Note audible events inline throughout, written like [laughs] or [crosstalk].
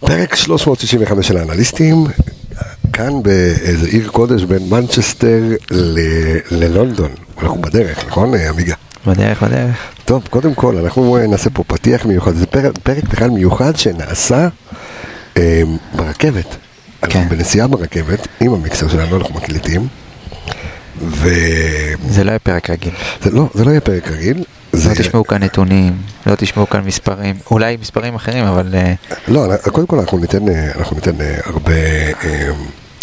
פרק 365 של האנליסטים, כאן באיזה עיר קודש בין מנצ'סטר ל- ללונדון. אנחנו בדרך, נכון עמיגה? בדרך, בדרך. טוב, קודם כל, אנחנו נעשה פה פתיח מיוחד, זה פרק, פרק בכלל מיוחד שנעשה אה, ברכבת. אנחנו כן. בנסיעה ברכבת, עם המיקסר שלנו, אנחנו מקליטים. וזה זה לא יהיה פרק רגיל. לא, זה לא יהיה פרק רגיל. זה, לא תשמעו כאן נתונים, לא תשמעו כאן מספרים, אולי מספרים אחרים, אבל אה, לא, קודם כל אנחנו ניתן, אה, אנחנו ניתן אה, הרבה, אה,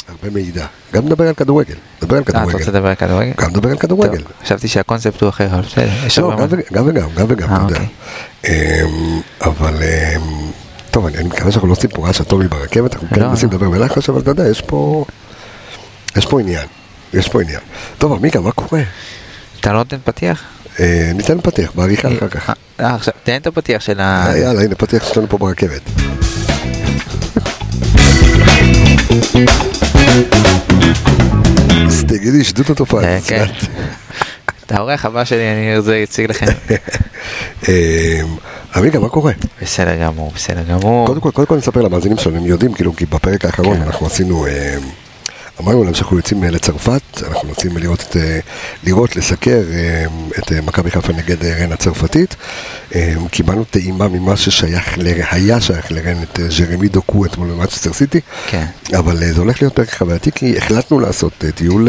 הרבה מידע. גם נדבר על כדורגל. נדבר על אה, אתה רוצה כדורגל. לדבר על כדורגל? גם נדבר על כדורגל. טוב, חשבתי שהקונספט הוא אחר, אבל בסדר, לא, גם וגם, גם וגם, אה, אתה יודע. אוקיי. אמ, אבל, אמ, טוב, אני אני מקווה שאנחנו לא עושים פה רעש אטומי ברכבת, אנחנו כן לא, מנסים לא. לדבר בלחש, אבל אתה יודע, יש פה, יש פה עניין. יש פה עניין. טוב, עמיקה, מה קורה? אתה לא נותן פתיח? אה, ניתן פתיח, בעריכה אחר כך. אה, אה, עכשיו, תן את הפתיח של ה... אה, יאללה, הנה פתיח שלנו פה ברכבת. אז תגידי, שדות התופעה. כן. את האורח הבא שלי אני רוצה להציג לכם. [laughs] אמ, עמיקה, מה קורה? בסדר גמור, בסדר גמור. קודם כל, קודם כל נספר למאזינים שלנו, הם יודעים, כאילו, כי בפרק האחרון כן. אנחנו עשינו, אה, אמרנו להם שאנחנו יוצאים אה, לצרפת, אנחנו רוצים לראות, את, אה, לראות לסקר אה, את מכבי חיפה נגד רן הצרפתית. קיבלנו טעימה ממה ששייך, ל- היה שייך לרן את ז'רמי דוקו אתמול במאצ'סטר סיטי, כן. אבל זה הולך להיות פרק חווייתי, כי החלטנו לעשות טיול,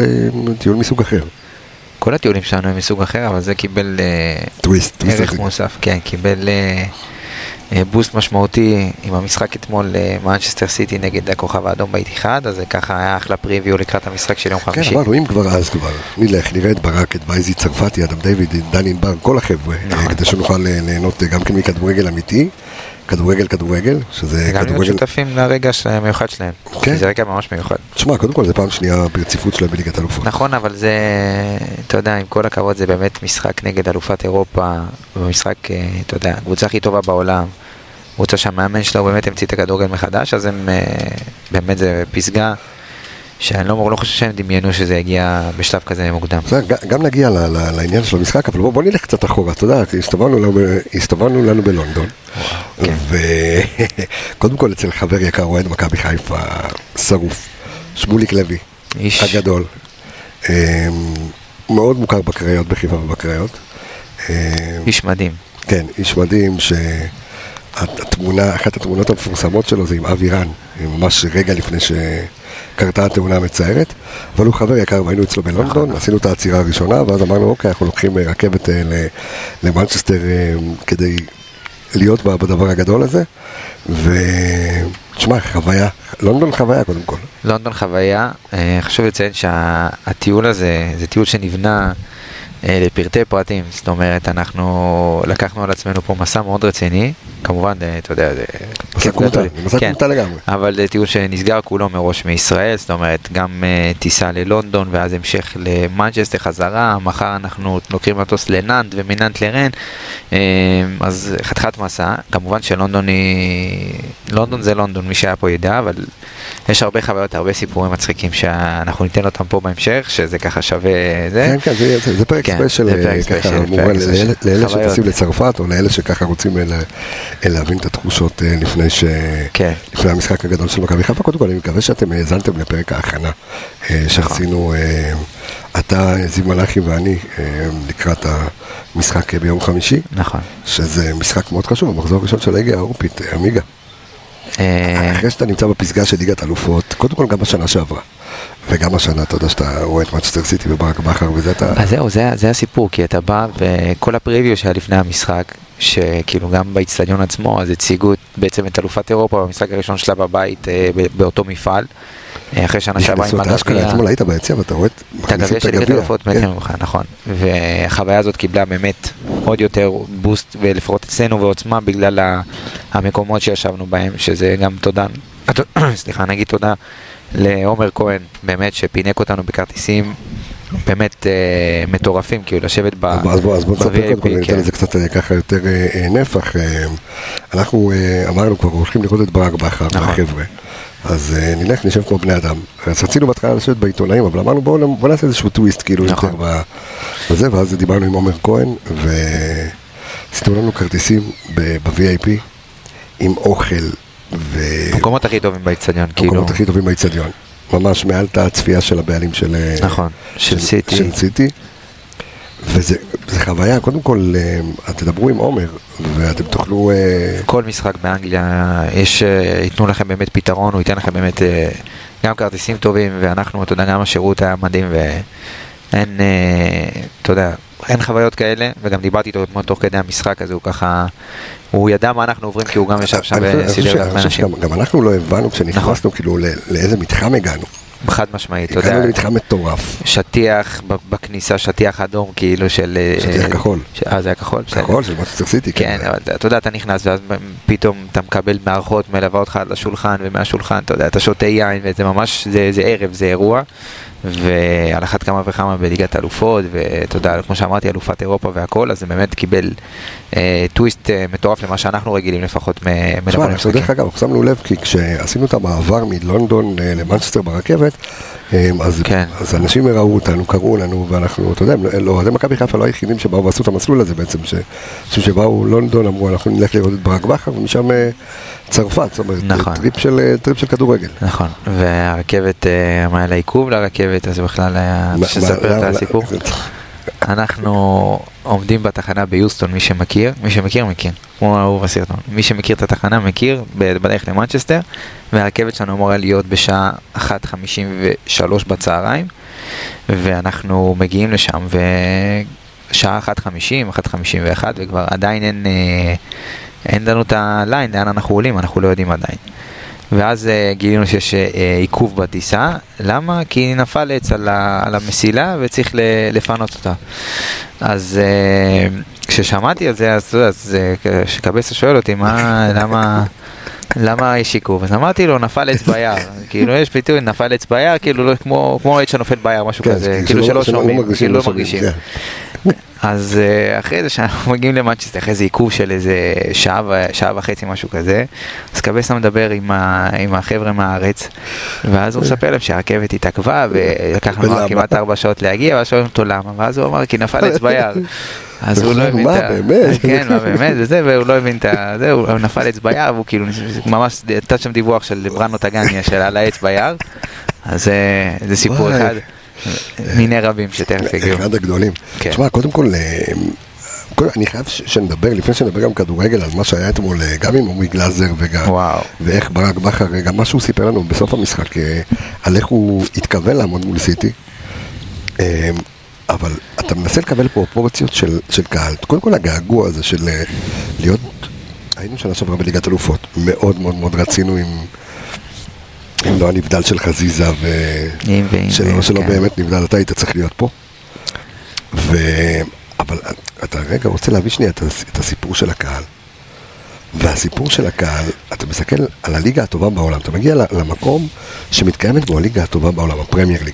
טיול מסוג אחר. כל הטיולים שלנו הם מסוג אחר, אבל זה קיבל טוויסט, טוויסט. ערך. מוסף, כן, קיבל boost משמעותי עם המשחק אתמול מנצ'סטר סיטי נגד הכוכב האדום באיתיחד, אז זה ככה היה אחלה פריוויו לקראת המשחק של יום כן, חמישי. אמרנו, אם כבר אז כבר, נלך, נראה את ברק, את וייזי צרפתי, אדם דיוויד, דני ענבר, כל החבר'ה, נכון. אה, כדי שנוכל אה, ליהנות אה, גם כן מכדורגל אמיתי, כדורגל כדורגל, שזה גם להיות כדורגל... שותפים לרגע המיוחד שלהם, כן. כי זה רגע ממש מיוחד. תשמע, קודם כל זה פעם שנייה ברציפות שלהם בליגת אלופות. נכון, אבל זה, אתה יודע, עם כל הכבוד, זה באמת משחק נגד אלופת אירופה, ומשחק, אה, אתה יודע, הקבוצה הכי טובה בעולם, קבוצה שהמאמן שלה הוא באמת המציא את הכדורגל מחדש, אז הם, אה, באמת זה פסגה, שאני לא, לא חושב שהם דמיינו שזה יגיע בשלב כזה מוקדם. גם נגיע ל- ל- לעניין של המשחק, אבל בוא, בוא נלך קצת אחורה, אתה יודע, הסתובבנו לנו, לנו בלונדון, כן. וקודם [laughs] כל אצל חבר יקר אוהד מכבי חיפה, שרוף, שמוליק לוי, איש. הגדול, אמ, מאוד מוכר בקריות, בחיפה ובקריות. אמ, איש מדהים. כן, איש מדהים שהתמונה, אחת התמונות המפורסמות שלו זה עם אבי רן, ממש רגע לפני שקרתה התאונה המצערת, אבל הוא חבר יקר והיינו אצלו בלונדון, נכון. עשינו את העצירה הראשונה, ואז אמרנו, אוקיי, אנחנו לוקחים אה, רכבת אה, למנצ'סטר אה, כדי להיות בדבר הגדול הזה, ותשמע, חוויה, לונדון חוויה קודם כל. לונדון חוויה, חשוב לציין שהטיול הזה, זה טיול שנבנה לפרטי פרטים, זאת אומרת, אנחנו לקחנו על עצמנו פה מסע מאוד רציני, כמובן, אה, אתה יודע, זה... מסע כומתה, גדול. מסע כן. כומתה לגמרי. אבל זה טיול שנסגר כולו מראש מישראל, זאת אומרת, גם uh, טיסה ללונדון ואז המשך למנצ'סטר חזרה, מחר אנחנו לוקחים מטוס לנאנט ומנאנט לרן, uh, אז חתיכת מסע, כמובן שלונדון היא, לונדון זה לונדון, מי שהיה פה ידע, אבל יש הרבה חוויות, הרבה סיפורים מצחיקים שאנחנו ניתן אותם פה בהמשך, שזה ככה שווה זה. כן, כן, זה- זה- זה פרק כן, ספיישל, זה אה, ככה, פרק לאלה-. שטסים לצרפת, או לאלה שככה רוצים לה- להבין את התחושות אה, לפני ש... כן. לפני המשחק הגדול של מכבי חיפה. קודם כל, אני מקווה שאתם האזנתם לפרק ההכנה אה, שעשינו, אה, אתה, זיו מלאכי ואני, לקראת המשחק ביום חמישי, נכון. שזה משחק מאוד חשוב, המחזור הראשון של ליגה האורפית, אה, עמיגה. אחרי שאתה נמצא בפסגה של ליגת אלופות, קודם כל גם בשנה שעברה, וגם השנה, אתה יודע שאתה רואה את מצ'סטר סיטי וברק בכר וזה, אתה... אז זהו, זה, זה הסיפור, כי אתה בא וכל הפריוויו שהיה לפני המשחק, שכאילו גם באיצטדיון עצמו, אז הציגו בעצם את אלופת אירופה במשחק הראשון שלה בבית אה, באותו מפעל, אה, אחרי שנה שעברה עם הגביע. אתמול היית ביציע ואתה רואה את את הגביע של ליגת אלופות. מטר ממך, נכון. והחוויה הזאת קיבלה באמת עוד יותר בוסט, ולפחות אצלנו ועוצמה, בגלל המקומות שישבנו בהם, שזה גם תודה, [coughs] סליחה, נגיד תודה לעומר כהן, באמת, שפינק אותנו בכרטיסים באמת אה, מטורפים, כאילו לשבת ב... אז בוא- אז בוא נספר ב-VIP, קודם כל, ניתן כן. לזה קצת אה, ככה יותר אה, אה, נפח. אה, אנחנו אה, אמרנו כבר, הולכים לראות את ברק בכר נכון. והחבר'ה. אז אה, נלך, נשב כמו בני אדם. אז רצינו בהתחלה לשבת בעיתונאים, אבל אמרנו בואו בוא נעשה איזשהו טוויסט, כאילו נכון. יותר בזה, ואז דיברנו עם עומר כהן, ועשיתם לנו כרטיסים ב-VIP עם אוכל ו... המקומות הכי טובים באיצטדיון, כאילו. המקומות הכי טובים באיצטדיון. ממש מעל את הצפייה של הבעלים של... אה, נכון, של סיטי. של סיטי. וזה זה חוויה, קודם כל, אה, תדברו עם עומר, ואתם תוכלו... אה, כל משחק באנגליה, יש, ייתנו לכם באמת פתרון, הוא ייתן לכם באמת גם כרטיסים טובים, ואנחנו, אתה יודע, גם השירות היה מדהים, ואין, אתה יודע, אין חוויות כאלה, וגם דיברתי איתו אתמול תוך כדי המשחק הזה, הוא ככה, הוא ידע מה אנחנו עוברים, כי הוא גם ישב שם אני חושב- אני חושב וסידר ש- עם אני חושב אנשים. שגם גם אנחנו לא הבנו כשנכנסנו, כאילו, ל- לאיזה מתחם הגענו. חד משמעית, אתה יודע, הגענו למתחם מטורף. שטיח בכניסה, שטיח אדום, כאילו של... אה, שטיח כחול. אה, זה היה כחול? בסדר. כחול של מצטר סיטי. כן, אבל אתה- יודע, אתה נכנס ואז פתאום אתה מקבל מערכות, מלווה אותך עד לשולחן, ומהשולחן, אתה יודע, אתה שותה יין, וזה ממש, זה, זה ערב, זה אירוע, ועל אחת כמה וכמה בליגת אלופות, ואתה יודע, כמו שאמרתי, אלופת אירופה והכל, אז זה באמת קיבל אה, טוויסט אה, מטורף למה שאנחנו רגילים לפחות תשמע, מלבוא למשחקים. דרך אגב, שמנו לב, כי כשעשינו את המעבר מלונדון אה, למנצ'סטר ברכבת, אה, אז, כן. אז אנשים ראו אותנו, קראו לנו, ואנחנו, אתה יודע, הם לא- אוהדי מכבי חיפה לא היחידים שבאו ועשו את המסלול הזה בעצם, ש- שבאו לונדון, אמרו, אנחנו נלך לראות את ברק בכר, ומשם אה, צרפת, זאת אומרת, נכון. טריפ של, אה, טריפ של כדורגל. נכון, והרכבת, אה, מה היה לה עיכוב לרכבת, אז בכלל היה, מה- שספר את הסיפור. אנחנו עומדים בתחנה ביוסטון, מי שמכיר, מי שמכיר מכיר, כמו ההוא בסרטון. מי שמכיר את התחנה מכיר, בדרך למנצ'סטר, והרכבת שלנו אמורה להיות בשעה 1.53 בצהריים, ואנחנו מגיעים לשם, ושעה 1.50, 1.51, וכבר עדיין אין, אה, אין לנו את הליין, לאן אנחנו עולים, אנחנו לא יודעים עדיין. ואז uh, גילינו שיש uh, עיכוב בטיסה, למה? כי נפל עץ על, ה, על המסילה וצריך ל, לפנות אותה. אז uh, כששמעתי על זה, אז אתה יודע, כשקבסה שואל אותי, מה, למה, למה יש עיכוב? אז אמרתי לו, נפל עץ ביער. [laughs] כאילו, יש ביטוי, נפל עץ ביער, כאילו, לא, כמו, עץ שנופל ביער, משהו כן, כזה, כאילו כאילו שלא- שומעים, כאילו לא מרגישים. כן. [laughs] אז uh, אחרי זה שאנחנו [laughs] מגיעים למנצ'סטר, אחרי זה עיכוב של איזה שעה, שעה וחצי, משהו כזה, אז קבסה מדבר עם, ה- עם החבר'ה מהארץ, ואז הוא מספר להם שהרכבת התעכבה, ולקח לנו כמעט ארבע שעות להגיע, ואז שואלים אותו למה, ואז הוא אמר כי נפל עץ ביער. אז הוא לא הבין את ה... באמת? [laughs] כן, מה באמת, וזה, והוא לא הבין את ה... זה, הוא נפל עץ ביער, והוא כאילו, ממש, נתת שם דיווח של בראנו טגניה, של על העץ ביער, אז זה סיפור. אחד, מיני רבים שתכף יגיעו. אחד הגדולים. כן. תשמע, קודם כל, אה, אני חייב שנדבר, לפני שנדבר גם כדורגל, על מה שהיה אתמול, אה, גם עם עמרי גלאזר וגם... וואו. ואיך ברק בכר, אה, גם מה שהוא סיפר לנו בסוף המשחק, על איך הוא התכוון לעמוד מול סיטי. אבל אתה מנסה לקבל פרופורציות של, של קהל. קודם כל הגעגוע הזה של אה, להיות, היינו שנה שעברה בליגת אלופות, מאוד מאוד מאוד רצינו עם, עם לא הנבדל של חזיזה, ו... אם שלא, שלא כן. באמת נבדל, אתה היית צריך להיות פה. ו... אבל אתה רגע רוצה להביא שנייה את את הסיפור של הקהל. והסיפור של הקהל, אתה מסתכל על הליגה הטובה בעולם, אתה מגיע למקום שמתקיימת בו הליגה הטובה בעולם, הפרמייר ליג.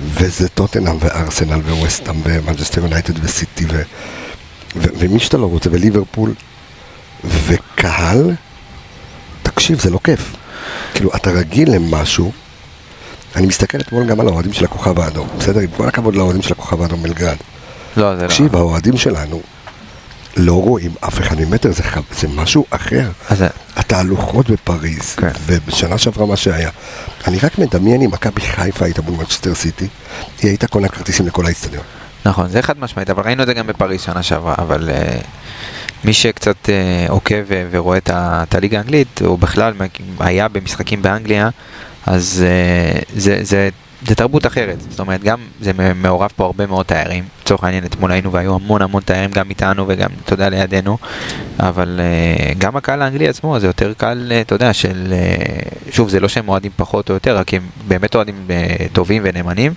וזה טוטנאם וארסנל וווסטאם ומנג'סטר יונייטד וסיטי ו... ו... ומי שאתה לא רוצה, וליברפול, וקהל, תקשיב, זה לא כיף. כאילו, אתה רגיל למשהו, אני מסתכל אתמול גם על האוהדים של הכוכב האדום, בסדר? עם כל הכבוד לאוהדים של הכוכב האדום בלגרד. לא, זה לא. תקשיב, האוהדים שלנו לא רואים אף אחד ממטר, זה, ח- זה משהו אחר. אז התהלוכות בפריז, כן. ובשנה שעברה מה שהיה. אני רק מדמיין אם מכבי חיפה הייתה מול מנצ'סטר סיטי, היא הייתה קונה כרטיסים לכל האיצטדיון. נכון, זה חד משמעית, אבל ראינו את זה גם בפריז שנה שעברה, אבל uh, מי שקצת uh, עוקב ו- ורואה את הליגה האנגלית, או בכלל היה במשחקים באנגליה, אז uh, זה, זה, זה תרבות אחרת, זאת אומרת, גם זה מעורב פה הרבה מאוד תיירים, לצורך העניין אתמול היינו והיו המון המון תיירים גם איתנו וגם, אתה יודע, לידינו, אבל uh, גם הקהל האנגלי עצמו זה יותר קהל, uh, אתה יודע, של, uh, שוב, זה לא שהם אוהדים פחות או יותר, רק הם באמת אוהדים טובים ונאמנים,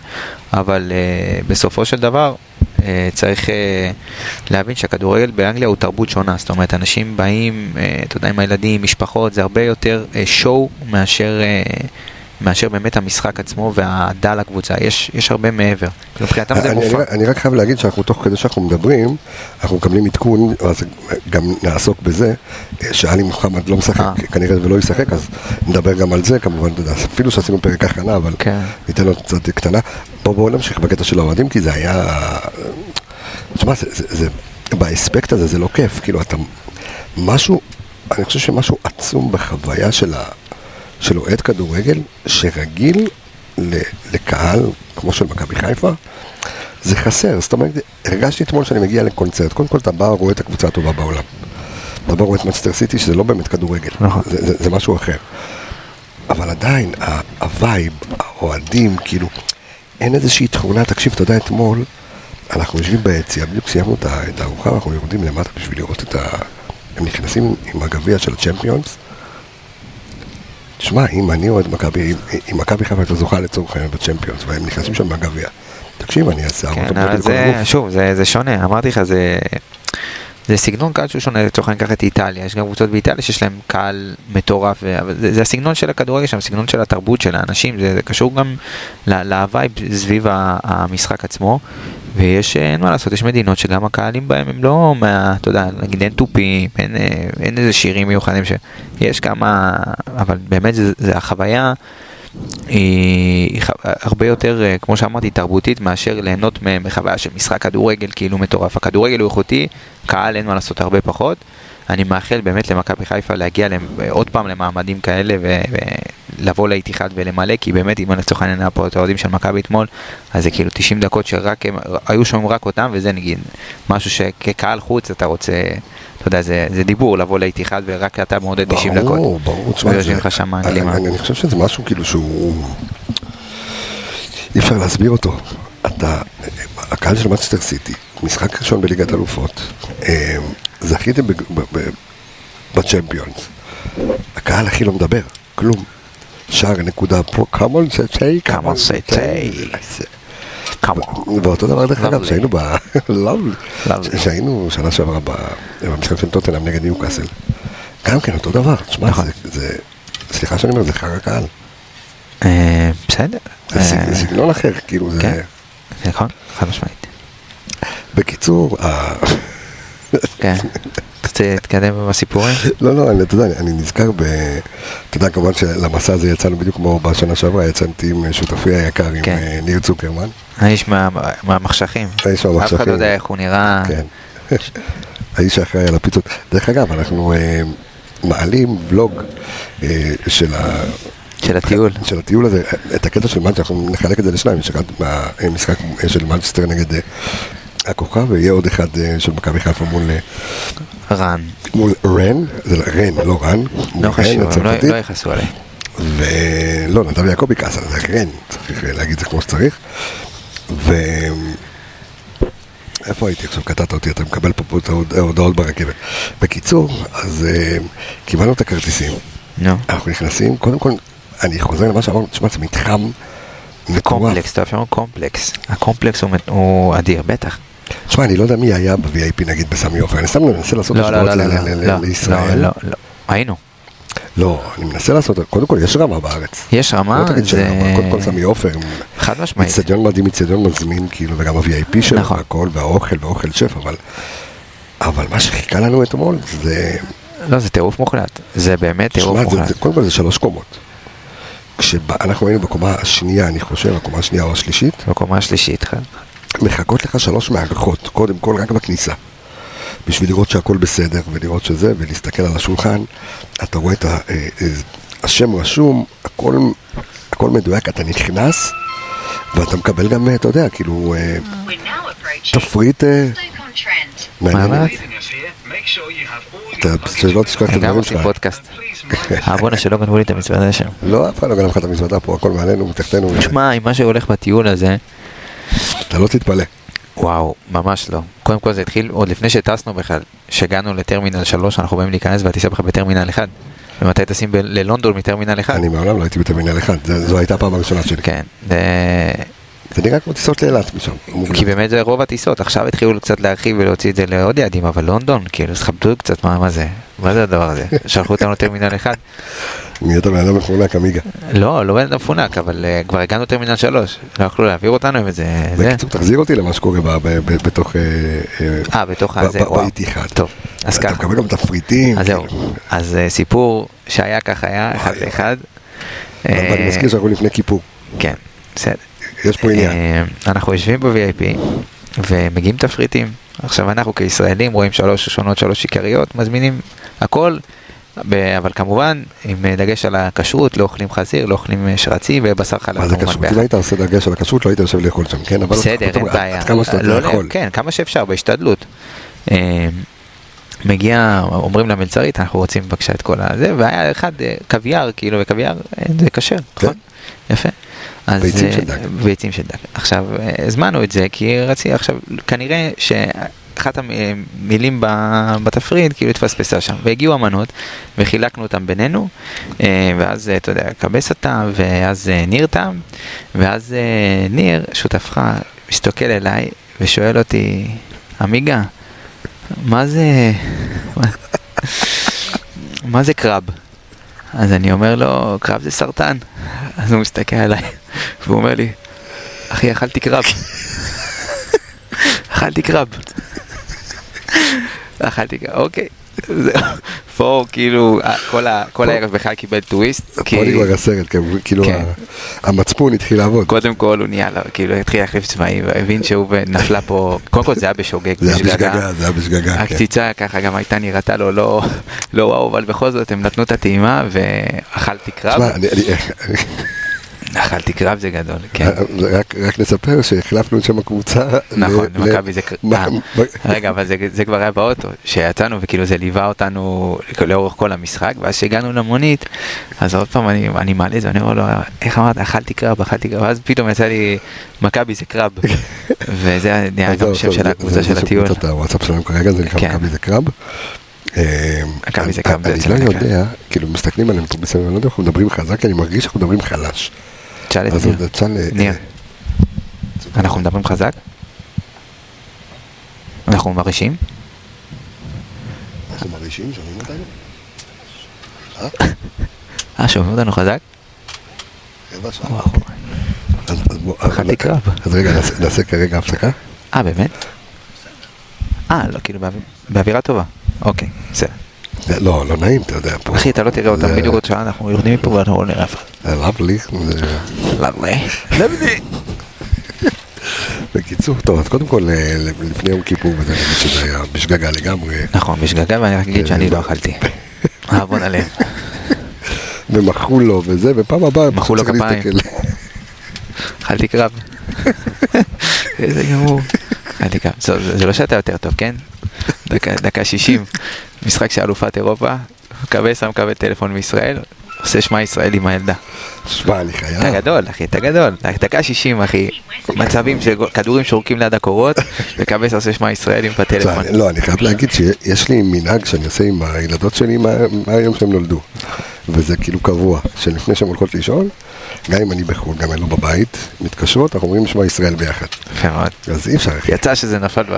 אבל בסופו של דבר צריך להבין שהכדורגל באנגליה הוא תרבות שונה, זאת אומרת, אנשים באים, אתה יודע, עם הילדים, משפחות, זה הרבה יותר שואו מאשר... מאשר באמת המשחק עצמו והאהדה לקבוצה, יש, יש הרבה מעבר. מבחינתם זה אני, מופע. אני, אני רק חייב להגיד שאנחנו תוך כדי שאנחנו מדברים, אנחנו מקבלים עדכון, אז גם נעסוק בזה, שאלי מוחמד לא משחק, אה. כנראה ולא ישחק, אז נדבר גם על זה כמובן, אפילו שעשינו פרק הכנה, אבל כן. ניתן לו קצת קטנה. בואו בוא נמשיך בקטע של האוהדים, כי זה היה... תשמע, זה, זה, זה, באספקט הזה זה לא כיף, כאילו אתה... משהו אני חושב שמשהו עצום בחוויה של, ה, של אוהד כדורגל, שרגיל לקהל כמו של מכבי חיפה, זה חסר. זאת אומרת, הרגשתי אתמול שאני מגיע לקונצרט. קודם כל אתה בא, רואה את הקבוצה הטובה בעולם. אתה בא, רואה את מנצ'סטר סיטי, שזה לא באמת כדורגל. נכון. זה, זה, זה משהו אחר. אבל עדיין, ה vibe, האוהדים, כאילו, אין איזושהי תכונה, תקשיב, אתה יודע, אתמול, אנחנו יושבים ביציאה, בדיוק סיימנו את הארוחה, אנחנו יורדים למטה בשביל לראות את ה... הם נכנסים עם הגביע של הצ'מפיונס. תשמע, אם אני אוהד מכבי, אם- מכבי חיפה הייתה זוכה לצורך העניין בצ'מפיונס, והם נכנסים שם עם הגביע, תקשיב, אני אעשה כן, אבל זה. שוב, זה, זה שונה, אמרתי לך, זה, זה סגנון קהל שהוא שונה, לצורך העניין קח את איטליה, יש גם קבוצות באיטליה שיש להם קהל מטורף, אבל זה, זה הסגנון של הכדורגל שם, הסגנון של התרבות של האנשים, זה, זה קשור גם ל- להווייב סביב המשחק עצמו, ויש, אה, אין מה לעשות, יש מדינות שגם הקהלים בהם הם לא מה, אתה יודע, נגיד אין תופים, אין, אה, אין איזה שירים מיוחדים, שיש כמה, אבל באמת זה, זה החוויה. היא הרבה יותר, אה, כמו שאמרתי, תרבותית מאשר ליהנות מחוויה של משחק כדורגל כאילו מטורף. הכדורגל הוא איכותי, קהל אין מה לעשות הרבה פחות. אני מאחל באמת למכבי חיפה להגיע למ- עוד פעם למעמדים כאלה ולבוא לאיתיחד ולמלא, כי באמת אם לצורך העניין היה פה את האוהדים של מכבי אתמול, אז זה כאילו 90 דקות שרק הם, היו שומעים רק אותם, וזה נגיד משהו שכקהל חוץ אתה רוצה, אתה יודע, זה, זה דיבור לבוא לאיתיחד ורק אתה מעודד 90 דקות. ברור, ברור, תשמע, שם אני-. אני אני חושב שזה משהו כאילו שהוא... אי אפשר להסביר אותו. אתה, הקהל של מצ'סטר סיטי, משחק ראשון בליגת אלופות, אה, זכיתם בצ'מפיונס. הקהל הכי לא מדבר, כלום. שער נקודה פה, come on say Come on, say on. ואותו דבר דרך אגב. שהיינו ב... Lovely. שהיינו שנה שעברה במשחק של טוטנאם נגד ניוקאסל. גם כן אותו דבר, תשמע, נכון. זה-. סליחה שאני אומר, זה חרא קהל. אה, בסדר. זה אה, זה סגנון אחר, כאילו זה... כן. נכון, חד משמעית. בקיצור, כן. רוצה להתקדם עם הסיפורים? [laughs] לא, לא, אני- אתה יודע, אני- נזכר ב... אתה יודע, כמובן שלמסע הזה יצאנו בדיוק כמו בשנה שעברה, יצאתי עם שותפי היקר, עם כן. אה, ניר צוקרמן. האיש מה- מהמחשכים. האיש אף אחד מהמחשכים. לא יודע איך הוא נראה. כן. [laughs] האיש שאחראי על הפיצות. דרך אגב, אנחנו אה, מעלים ולוג אה, של ה... של הטיול. של הטיול הזה, את הקטע של מנצ'סטר, אנחנו נחלק את זה לשניים, יש אחד מהמשחק של מנצ'סטר נגד אה, הכוכב, ויהיה עוד אחד אה, של מכבי חיפה מול, אה, רן. מול רן, זה לא- רן, לא רן, לא חשוב, לא- לא יכעסו עליי. ולא, נדב יעקבי כעס על זה, רן, צריך להגיד את זה כמו שצריך, ו... איפה הייתי עכשיו? קטעת אותי, אתה מקבל פה ההודעות ברכבת. בקיצור, אז אה, קיבלנו את הכרטיסים, נו. אנחנו נכנסים, קודם כל, אני חוזר למה שאמרנו, תשמע, זה מתחם. קומפלקס, אתה אפשר קומפלקס. הקומפלקס הוא אדיר, בטח. תשמע, אני לא יודע מי היה ב-VIP נגיד בסמי עופר, אני סתם מנסה לעשות לא, לא, השוואות לא, לא, לא, לא, לישראל. לא, לא, לא. היינו. לא, אני מנסה לעשות, קודם כל יש רמה בארץ. יש רמה, לא תגיד זה- שאין רמה, קודם כל סמי עופר, חד משמעית. איצטדיון מדהים, איצטדיון מזמין, כאילו, וגם ה-VIP שלו, נכון. והכל, והאוכל, ואוכל שף, אבל... אבל מה שחיכה לנו אתמול, זה... לא, זה טירוף מוחלט. זה באמת טירוף מוחלט. זה- קודם כל זה שלוש קומות. כשאנחנו היינו בקומה השנייה, אני חושב, הקומה השנייה או השלישית, בקומה השלישית. חד. מחכות לך שלוש מארחות, קודם כל רק בכניסה. בשביל לראות שהכל בסדר, ולראות שזה, ולהסתכל על השולחן, אתה רואה את ה, אה, אה, השם רשום, הכל, הכל מדויק, אתה נכנס, ואתה מקבל גם, אתה יודע, כאילו, אה, תפריט. מעניין. מה? Leaving us here, make sure you have all אתה your פשוט לא תשכח את גם הדברים שלך. פודקאסט. Please [laughs] mind אה בואנה שלא גנבו לי את המזוודה שם. לא, אף אחד לא גנב לך את המזוודה פה, הכל מעלינו, מתחתנו, תשמע, עם מה שהולך בטיול הזה, אתה לא תתפלא. וואו, ממש לא. קודם כל זה התחיל עוד לפני שטסנו בכלל, שהגענו לטרמינל 3, אנחנו באים להיכנס והטיסה בכלל בטרמינל 1. ומתי טסים ב- ללונדון מטרמינל 1? אני מעולם לא הייתי בטרמינל אחד, זה- זו הייתה הפעם הראשונה שלי. כן, זה- נראה כמו טיסות לאילת משם. כי באמת זה רוב הטיסות, עכשיו התחילו קצת להרחיב ולהוציא את זה לעוד יעדים, אבל לונדון, כאילו, אז תכבדו קצת, מה מה זה? מה זה הדבר הזה? [laughs] שלחו אותנו לטרמינל 1? נהיית בן אדם מחולק, עמיגה. לא, לא בן אדם מפונק, אבל אה, כבר הגענו לטרמינל 3, לא יכלו להעביר אותנו עם איזה... זה. בקיצור, תחזיר אותי למה שקורה בתוך... אה, אה, אה, בתוך ב- הזה, וואו. באיתיחאד. טוב, אז אתה ככה. מקבל גם תפריטים. אז זהו. אז אה, סיפור שהיה כך היה, אחד. לאחד. ואני אה, מזכיר שאנחנו לפני כיפור. כן, בסדר. יש פה עניין. אה, אנחנו יושבים ב-VIP ומגיעים תפריטים. עכשיו אנחנו כישראלים רואים שלוש שונות, שלוש עיקריות, מזמינים הכל אבל כמובן, עם דגש על הכשרות, לא אוכלים חזיר, לא אוכלים אה, שרצים ובשר חלב מה זה כשרות? אם היית עושה דגש על הכשרות, לא היית יושב לאכול שם, כן? בסדר, אין בעיה. כמה שאתה לא, לא, יכול. כן, כמה שאפשר, בהשתדלות. אה, מגיע, אומרים למלצרית, אנחנו רוצים בבקשה את כל הזה, והיה אחד קוויאר, כאילו, וקוויאר זה כשר, נכון? יפה. אז. ביצים אה, של דג. ביצים של דג. עכשיו, אה, הזמנו את זה, כי רציתי, עכשיו, כנראה שאחת המילים ב- בתפריט כאילו התפספסה שם, והגיעו המנות, וחילקנו אותם בינינו, אה, ואז, אה, אתה יודע, קבס אותם, ואז אה, ניר טעם, ואז אה, ניר, שותפך, מסתכל אליי, ושואל אותי, עמיגה, מה זה... [laughs] מה זה קרב? אז אני אומר לו, קרב זה סרטן. [laughs] אז הוא מסתכל עליי, והוא אומר לי, אחי, אכלתי קרב. [laughs] אכלתי קרב. [laughs] אכלתי קרב, אוקיי. פה כאילו, כל ה- כל הערב בכלל קיבל טוויסט. פה נגמר הסרט, כן, כאילו כן. המצפון התחיל לעבוד. קודם כל הוא נהיה, לו, כאילו התחיל להחליף צבעים, והבין שהוא נפלה פה, קודם כל זה היה בשוגג, זה היה בשגגה, זה היה בשגגה, כן. הקציצה ככה גם הייתה נראתה לו לא, לא וואו, אבל בכל זאת הם נתנו את הטעימה ואכלתי קרב, תשמע, אני- אני- אכלתי קרב זה גדול, כן. רק- רק נספר שהחלפנו את שם הקבוצה. נכון, ל- מכבי זה... מה- רגע, אבל זה, זה כבר היה באוטו, שיצאנו וכאילו זה ליווה אותנו לאורך כל המשחק, ואז כשהגענו למונית, אז עוד פעם אני, אני מעלה את זה, אני אומר לו, איך אמרת, אכלתי קרב, אכלתי קרב, ואז פתאום יצא לי, מכבי זה קרב, [laughs] וזה נהיה גם טוב, של זה- הקבוצה זה- של זה הטיול. קבוצת הוואטסאפ שלנו כרגע, זה נקרא כן. מכבי זה קרב. מכבי זה אני- קרב, זה אני אצל לא. יודע, כאילו מסתכלים עלינו פה מסביב, אני לא יודע איך אנחנו מדברים חזק, אני מרגיש שאנחנו מדברים חלש. תשאל את אז ניר. עוד תשאל... אה, ניר, אנחנו מדברים חזק? אנחנו מרעישים? אנחנו מרעישים, שומעים אותנו? אה, שומעים אותנו חזק? רבע שעה. אז- אז אז- קרב. אז רגע, נעשה- כרגע הפסקה. אה, באמת? אה, לא, כאילו באוויר- באווירה טובה. אוקיי, בסדר. זה- לא, לא נעים, אתה יודע, פה. אחי, אתה לא תראה אותם בדיוק עוד שעה, אנחנו יורדים מפה ואנחנו לא נראה אף אחד. זה לאבלי. זה- לבלי. בקיצור, טוב, אז קודם כל, אה, לפני יום כיפור, וזה חושב שזה היה בשגגה לגמרי, נכון, בשגגה, ואני רק אגיד שאני לא אכלתי. אהבון עליהם. [laughs] ומחאו לו וזה, ופעם הבאה, מחאו לו כפיים. אכלתי קרב. [laughs] איזה גמור. אכלתי קרב. זה לא שאתה יותר טוב, כן? דקה- 60, משחק של אלופת אירופה, מקבל שם מקבל טלפון מישראל, עושה שמע ישראל עם הילדה. שמע, אני חייב. אתה גדול, אחי, אתה גדול. דקה 60, אחי. מצבים של כדורים שורקים ליד הקורות, וקבס עושה שמע ישראלים בטלפון. תשמע, לא, אני חייב להגיד שיש לי מנהג שאני עושה עם הילדות שלי מה- מהיום שהם נולדו. וזה כאילו קבוע, שלפני שהן הולכות לישון, גם אם אני בחו"ל, גם אני לא בבית, מתקשרות, אנחנו אומרים שמע ישראל ביחד. יפה מאוד. אז אי אפשר, אחי. יצא שזה נפל ב...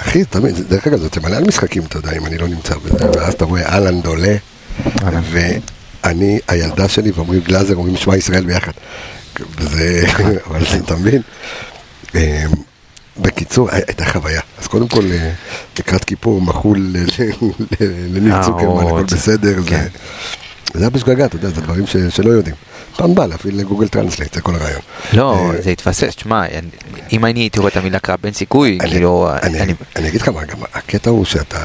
אחי, תמיד, זה- דרך אגב, זה מלא על משחקים, אתה יודע, אם אני לא נמצא בזה, ואז אתה רואה אהלנד עולה, אהלן. ואני, הילדה שלי, ואומרים גלאזר, אומרים שמע ישראל ביחד. וזה, [laughs] אבל זה, אתה מבין? אה, בקיצור, הייתה חוויה. אז קודם כל, אה, לקראת כיפור, מחו ל- ל- ל- לניב אה, צוקרמן, הכל. בסדר. זה- כן. זה היה בשגגה, אתה יודע, זה דברים שלא יודעים. פעם הבאה להפעיל גוגל טרנסלייט, זה כל הרעיון. לא, אה, זה התפספס, תשמע, אם אני הייתי רואה את המילה crab, אין סיכוי, כאילו, אני- אני... אגיד לך מה, גם הקטע הוא שאתה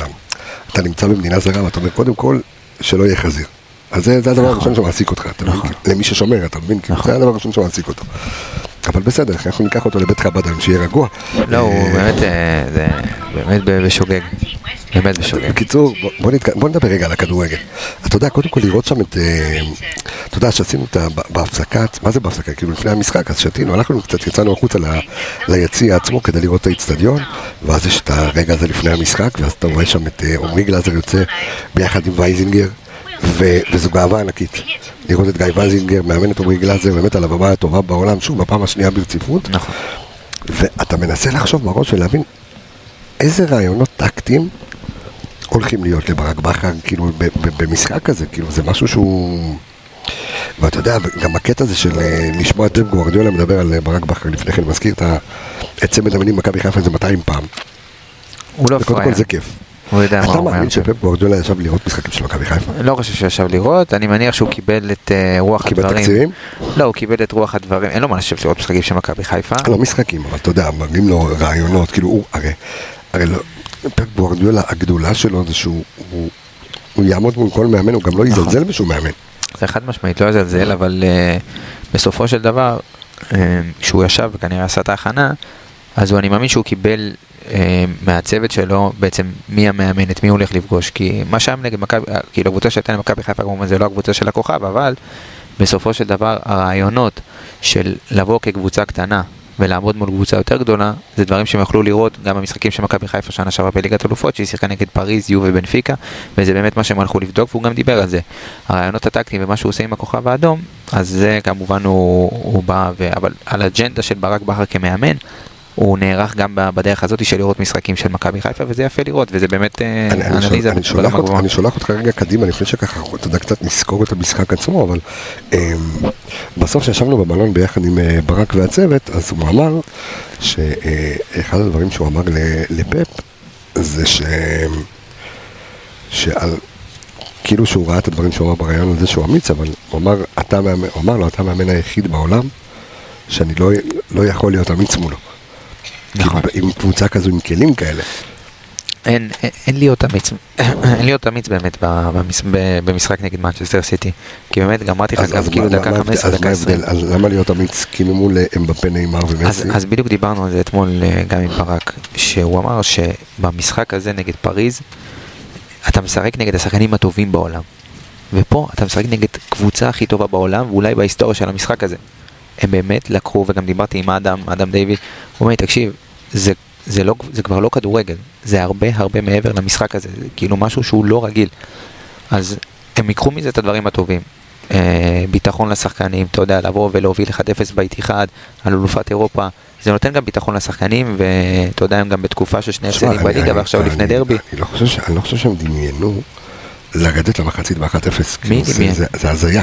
אתה נמצא במדינה זרה ואתה אומר קודם כל שלא יהיה חזיר. אז זה זה הדבר נכון. הראשון שמעסיק אותך, אתה מבין? נכון. למי ששומר, אתה מבין? כאילו, נכון. זה הדבר הראשון שמעסיק אותו. אבל בסדר, אנחנו ניקח אותו לבית חב"ד שיהיה רגוע. לא, הוא אה, באמת, אה, זה באמת בשוגג. באמת בשוגג. בקיצור, בוא- נדבר רגע על הכדורגל. אתה יודע, קודם כל לראות שם את... אה, אתה יודע, שעשינו את ה... בהפסקה, מה זה בהפסקה? כאילו לפני המשחק, אז שתינו, הלכנו קצת, יצאנו החוצה ליציע עצמו כדי לראות את האיצטדיון, ואז יש את הרגע הזה לפני המשחק, ואז אתה רואה שם את עמרי גלאזר יוצא ביחד עם וייזינגר, ו- וזו גאווה ענקית. לראות את גיא וייזינגר מאמן את עמרי גלאזר באמת על הבמה הטובה בעולם, שוב, בפעם השנייה ברציפות. נכון. ואתה מנסה לחשוב בראש ולהבין איזה רעיונות טקטיים הולכים להיות לברק בכר, כאילו, במשחק הזה, כאילו, זה משהו שהוא... ואתה יודע, גם הקטע הזה של אה, לשמוע את פפ גוארדיולה מדבר על אה, ברק בכר לפני כן, מזכיר את צמד המילים מכבי חיפה איזה 200 פעם. הוא לא פראייר. כל זה כיף. הוא יודע מה אתה הוא אומר. מאמין שפפ גוארדיולה ישב לראות משחקים של מכבי חיפה? לא חושב שישב לראות, אני מניח שהוא קיבל את אה, רוח קיבל הדברים. תקציבים? לא, הוא קיבל את רוח הדברים, אין לו מה לשבת לראות משחקים של מכבי חיפה. לא משחקים, אבל אתה יודע, מראים לו רעיונות, כאילו הוא, הרי, הרי לא, פפ גוארדיולה, הגדולה שלו זה שהוא הוא הוא יעמוד מול כל מאמן, הוא גם לא נכון. יזלזל בשום מאמן. זה חד משמעית, לא יזלזל, אבל uh, בסופו של דבר, uh, כשהוא ישב וכנראה עשה את ההכנה, אז אני מאמין שהוא קיבל מהצוות שלו בעצם מי המאמן, את מי הוא הולך לפגוש, כי מה שהיה נגד מכבי, אה, כאילו הקבוצה שהייתה למכבי חיפה כמובן זה לא הקבוצה של הכוכב, אבל בסופו של דבר הרעיונות של לבוא כקבוצה קטנה ולעמוד מול קבוצה יותר גדולה, זה דברים שהם יכלו לראות גם במשחקים של מכבי חיפה שנה שעברה בליגת אלופות, שהיא שיחקה נגד פריז, יו ובנפיקה, וזה באמת מה שהם הלכו לבדוק, והוא גם דיבר על זה. הרעיונות הטקטיים ומה שהוא עושה עם הכוכב האדום, אז זה כמובן הוא, הוא בא, ו... אבל על אג'נדה של ברק בכר כמאמן, הוא נערך גם בדרך הזאת של לראות משחקים של מכבי חיפה, וזה יפה לראות, וזה באמת אה, אני- אני אנליזה אני שולח ברמה אותך-. אני שולח אותך רגע קדימה לפני שככה, אתה יודע, קצת נזכור את המשחק עצמו, אבל אמ, בסוף כשישבנו במלון ביחד עם אה, ברק והצוות, אז הוא אמר שאחד הדברים שהוא אמר ל- לפפ זה ש... שעל... כאילו שהוא ראה את הדברים שהוא אמר בריאיון הזה שהוא אמיץ, אבל הוא אמר, אתה מאמן, הוא אמר לו, אתה המאמן היחיד בעולם שאני לא, לא יכול להיות אמיץ מולו. נכון. עם קבוצה כזו, עם כלים כאלה. אין, אין, אין להיות אמיץ, [clears throat] אין להיות אמיץ באמת במש, במשחק נגד מנצ'סטר סיטי. כי באמת, גם אמרתי לך, אז, גם אז, כאילו דקה מה, 15, אז דקה מה 20. ההבדל? אז למה להיות אמיץ כאילו מול אה, אמבפה נאמר אז, ומסי? אז בדיוק דיברנו על זה אתמול אה, גם עם ברק, שהוא אמר שבמשחק הזה נגד פריז, אתה משחק נגד השחקנים הטובים בעולם. ופה אתה משחק נגד קבוצה הכי טובה בעולם, ואולי בהיסטוריה של המשחק הזה. הם באמת לקחו, וגם דיברתי עם אדם, אדם דיוויד, הוא אומר לי, תקשיב, זה, זה, לא, זה כבר לא כדורגל, זה הרבה הרבה מעבר למשחק הזה, זה כאילו משהו שהוא לא רגיל. אז הם ייקחו מזה את הדברים הטובים. אה, ביטחון לשחקנים, אתה יודע, לבוא ולהוביל 1-0 באיתיחד על אלופת אירופה, זה נותן גם ביטחון לשחקנים, ואתה יודע, הם גם בתקופה של שני הפסדים אני- בליגה אני- ועכשיו אני- לפני דרבי. אני לא חושב ש- אני לא חושב שהם דמיינו לרדת למחצית ב-1-0. כאילו, זה- הזיה.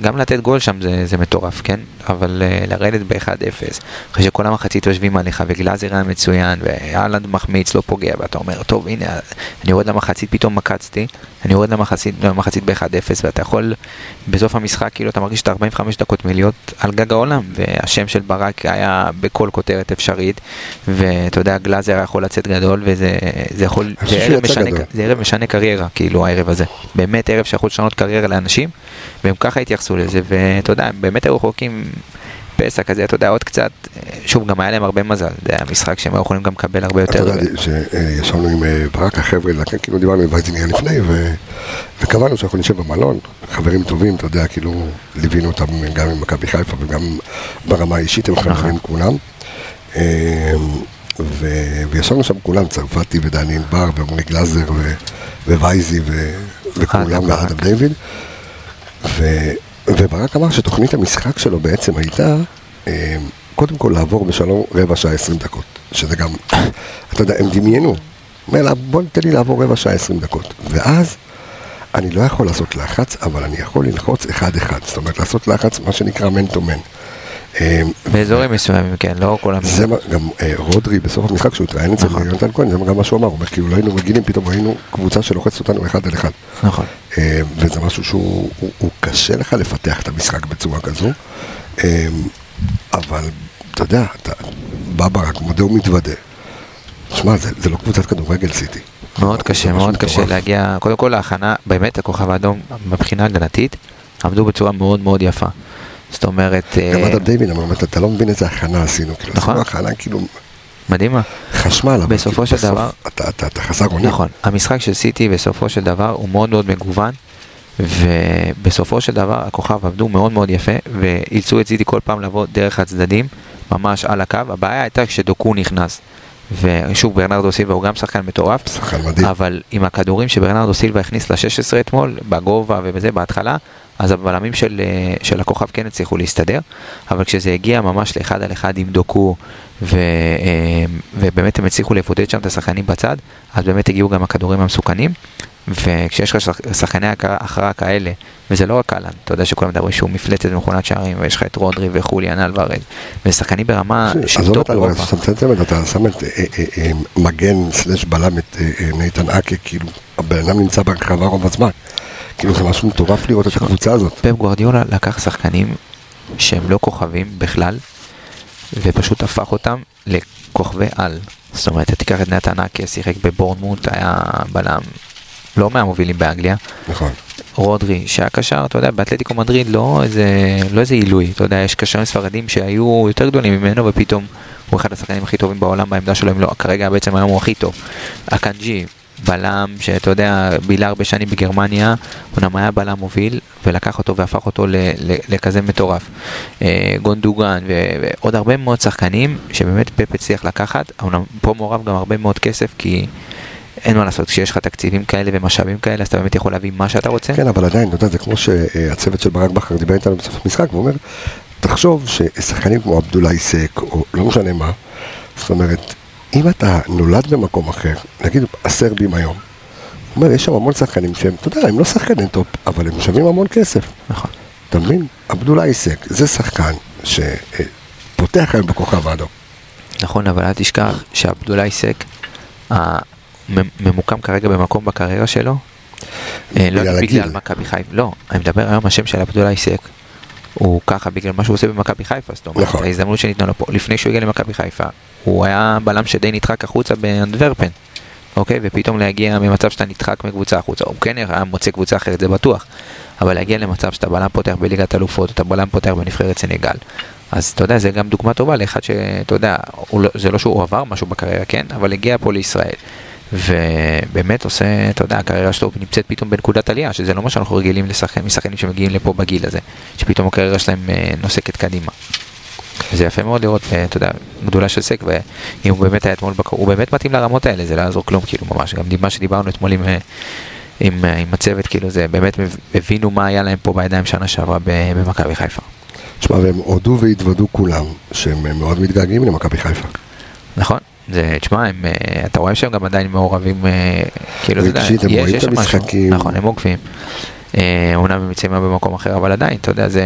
גם לתת גול שם זה, זה מטורף, כן? אבל uh, לרדת ב-1-0, אחרי שכל המחצית יושבים עליך, וגלאזר היה מצוין, ואלנד מחמיץ, לא פוגע, ואתה אומר, טוב, הנה, אני יורד למחצית, פתאום מקצתי, אני יורד למחצית, למחצית ב-1-0, ואתה יכול, בסוף המשחק, כאילו, אתה מרגיש את 45 דקות מלהיות על גג העולם, והשם של ברק היה בכל כותרת אפשרית, ואתה יודע, גלאזר יכול לצאת גדול, וזה זה יכול, זה ערב משנה. זה ערב משנה קריירה, כאילו, הערב הזה. באמת ערב שיכול לשנות קריירה לאנשים, והם ככה התייחסו לזה, ואתה יודע, הם באמת היו רחוקים פסע כזה, אתה יודע, עוד קצת, שוב, גם היה להם הרבה מזל, זה היה משחק שהם היו יכולים גם לקבל הרבה אתה יותר. יודע, שישבנו עם אה, ברק החבר'ה, לכן כאילו דיברנו עם וייזינגר לפני, וקבענו שאנחנו נשב במלון, חברים טובים, אתה יודע, כאילו ליווינו אותם גם עם מכבי חיפה וגם ברמה האישית, הם חברים כולם. אה, וישבנו שם כולם, צרפתי ודני ענבר ועמרי גלאזר ווייזי ו- וכולם, אדם ברק. ואדם דיוויד. ו- וברק אמר שתוכנית המשחק שלו בעצם הייתה, אה, קודם כל לעבור בשלום רבע שעה עשרים דקות, שזה גם, [coughs] אתה יודע, הם דמיינו, אומר בוא ניתן לי לעבור רבע שעה עשרים דקות, ואז אני לא יכול לעשות לחץ, אבל אני יכול ללחוץ אחד-אחד, זאת אומרת לעשות לחץ, מה שנקרא מן טו מן. אה, באזורים מסוימים, כן, לא כל המשחק. זה מה, גם אה, רודרי בסוף המשחק שהוא התראיין אצל נכון. יונתן כהן, זה גם מה שהוא אמר, הוא אומר, כאילו לא היינו רגילים, פתאום ראינו קבוצה שלוחצת אותנו אחד על אחד. נכון. אה, וזה משהו שהוא הוא, הוא קשה לך לפתח את המשחק בצורה כזו, אה, אבל אתה יודע, אתה בא ברק, מודה ומתוודה. שמע, זה, זה לא קבוצת כדורגל סיטי. מאוד קשה, מאוד קשה מטורף. להגיע, קודם כל ההכנה, באמת הכוכב האדום מבחינה הגנתית, עמדו בצורה מאוד מאוד יפה. זאת אומרת, גם אה, אדם דיוויד אמר, "אתה- לא מבין איזה הכנה עשינו, כאילו, נכון. עשינו הכנה כאילו מדהימה. חשמל, אבל בסופו כאילו, של דבר- אתה- חסר אונים. נכון, המשחק של סיטי בסופו של דבר הוא מאוד מאוד מגוון, ובסופו של דבר הכוכב עבדו מאוד מאוד יפה, ואילצו את סיטי כל פעם לבוא דרך הצדדים, ממש על הקו. הבעיה הייתה כשדוקו נכנס. ושוב, ברנרדו סילבה הוא גם שחקן מטורף, שחקן מדהים. אבל עם הכדורים שברנרדו סילבה הכניס ל-16 אתמול, בגובה ובזה בהתחלה, אז הבלמים של, אה, של הכוכב כן הצליחו להסתדר, אבל כשזה הגיע ממש לאחד על אחד עם דוקו, ו, אה, ובאמת הם הצליחו לבודד שם את השחקנים בצד, אז באמת הגיעו גם הכדורים המסוכנים, וכשיש לך שח- שחקני הכרעה כאלה, וזה לא רק אהלן, אתה יודע שכולם מדברים שהוא מפלצת מכונת שערים, ויש לך את רודרי וחוליאן אלוורז, ושחקנים ברמה של עזוב טופ אירופה. אתה מצמצם את זה, אתה שם את אה, מגן slash בלם את נייתן אקה, כאילו, הבן אדם נמצא ברחבה רוב הזמן. כאילו זה משהו מטורף לראות את הקבוצה הזאת. פפ גוורדיולה לקח שחקנים שהם לא כוכבים בכלל, ופשוט הפך אותם לכוכבי על. זאת אומרת, תיקח את נתן אקה, שיחק בבורנמוט, היה בלם לא מהמובילים באנגליה. נכון. רודרי, שהיה קשר, אתה יודע, באתלטיקו מדריד לא איזה, לא איזה עילוי, אתה יודע, יש קשרים ספרדים שהיו יותר גדולים ממנו ופתאום הוא אחד השחקנים הכי טובים בעולם בעמדה שלו, אם לא, כרגע בעצם היום הוא הכי טוב. הקנג'י, בלם שאתה יודע, בילה הרבה שנים בגרמניה, אומנם היה בלם מוביל ולקח אותו והפך אותו לכזה מטורף. אה, גונדוגן ועוד הרבה מאוד שחקנים שבאמת פפ הצליח לקחת, אומנם פה מעורב גם הרבה מאוד כסף כי... אין מה לעשות, כשיש לך תקציבים כאלה ומשאבים כאלה, אז אתה באמת יכול להביא מה שאתה רוצה. כן, אבל עדיין, אתה יודע, זה כמו שהצוות של ברק בכר דיבר איתנו בסוף המשחק, והוא אומר, תחשוב ששחקנים כמו עבדולאי סק, או לא משנה מה, זאת אומרת, אם אתה נולד במקום אחר, נגיד הסרבים היום, הוא אומר, יש שם המון שחקנים שהם, אתה יודע, הם לא שחקנים טופ, אבל הם שווים המון כסף. נכון. אתה מבין? עבדולאי סק, זה שחקן שפותח היום בכוכב האדום. נכון, אבל אל תשכח שעבדולאי סק אה, מ- ממוקם כרגע במקום בקריירה שלו. אה, לא בגלל. מכבי חיפה, לא, אני מדבר היום השם של עבדולאי סק. הוא ככה בגלל מה שהוא עושה במכבי חיפה, זאת אומרת, נכון. ההזדמנות שניתנה לו פה, לפני שהוא הגיע למכבי חיפה, הוא היה בלם שדי נדחק החוצה באנדוורפן, אוקיי? ופתאום להגיע ממצב שאתה נדחק מקבוצה החוצה, הוא כן היה מוצא קבוצה אחרת, זה בטוח, אבל להגיע למצב שאתה בלם פותח בליגת אלופות, אתה בלם פותח בנבחרת סנגל, אז אתה יודע, זה גם דוגמה טובה לאחד שאתה יודע, לא, זה לא שהוא עבר משהו בקריירה, כן? אבל הגיע פה לישראל. ובאמת עושה, אתה יודע, הקריירה שלו נמצאת פתאום בנקודת עלייה, שזה לא מה שאנחנו רגילים לשחקן, משחקנים שמגיעים לפה בגיל הזה, שפתאום הקריירה שלהם אה, נוסקת קדימה. זה יפה מאוד לראות, אה, אתה יודע, גדולה של סק, ואם הוא באמת היה אתמול בקור, הוא באמת מתאים לרמות האלה, זה לא יעזור כלום, כאילו, ממש, גם מה שדיברנו אתמול עם, אה, עם, עם הצוות, כאילו, זה באמת הבינו מה היה להם פה בידיים שנה שעברה במכבי חיפה. תשמע, והם הודו והתוודו כולם, שהם מאוד מתגעגעים למכבי חיפה. נכון. זה, תשמע, הם, אה, אתה רואה שהם גם עדיין מעורבים, אה, כאילו, אתה יודע, יש- יש שם משהו. המשחקים. נכון, הם עוקבים. אה, אומנם הם נמצאים במקום אחר, אבל עדיין, אתה יודע, זה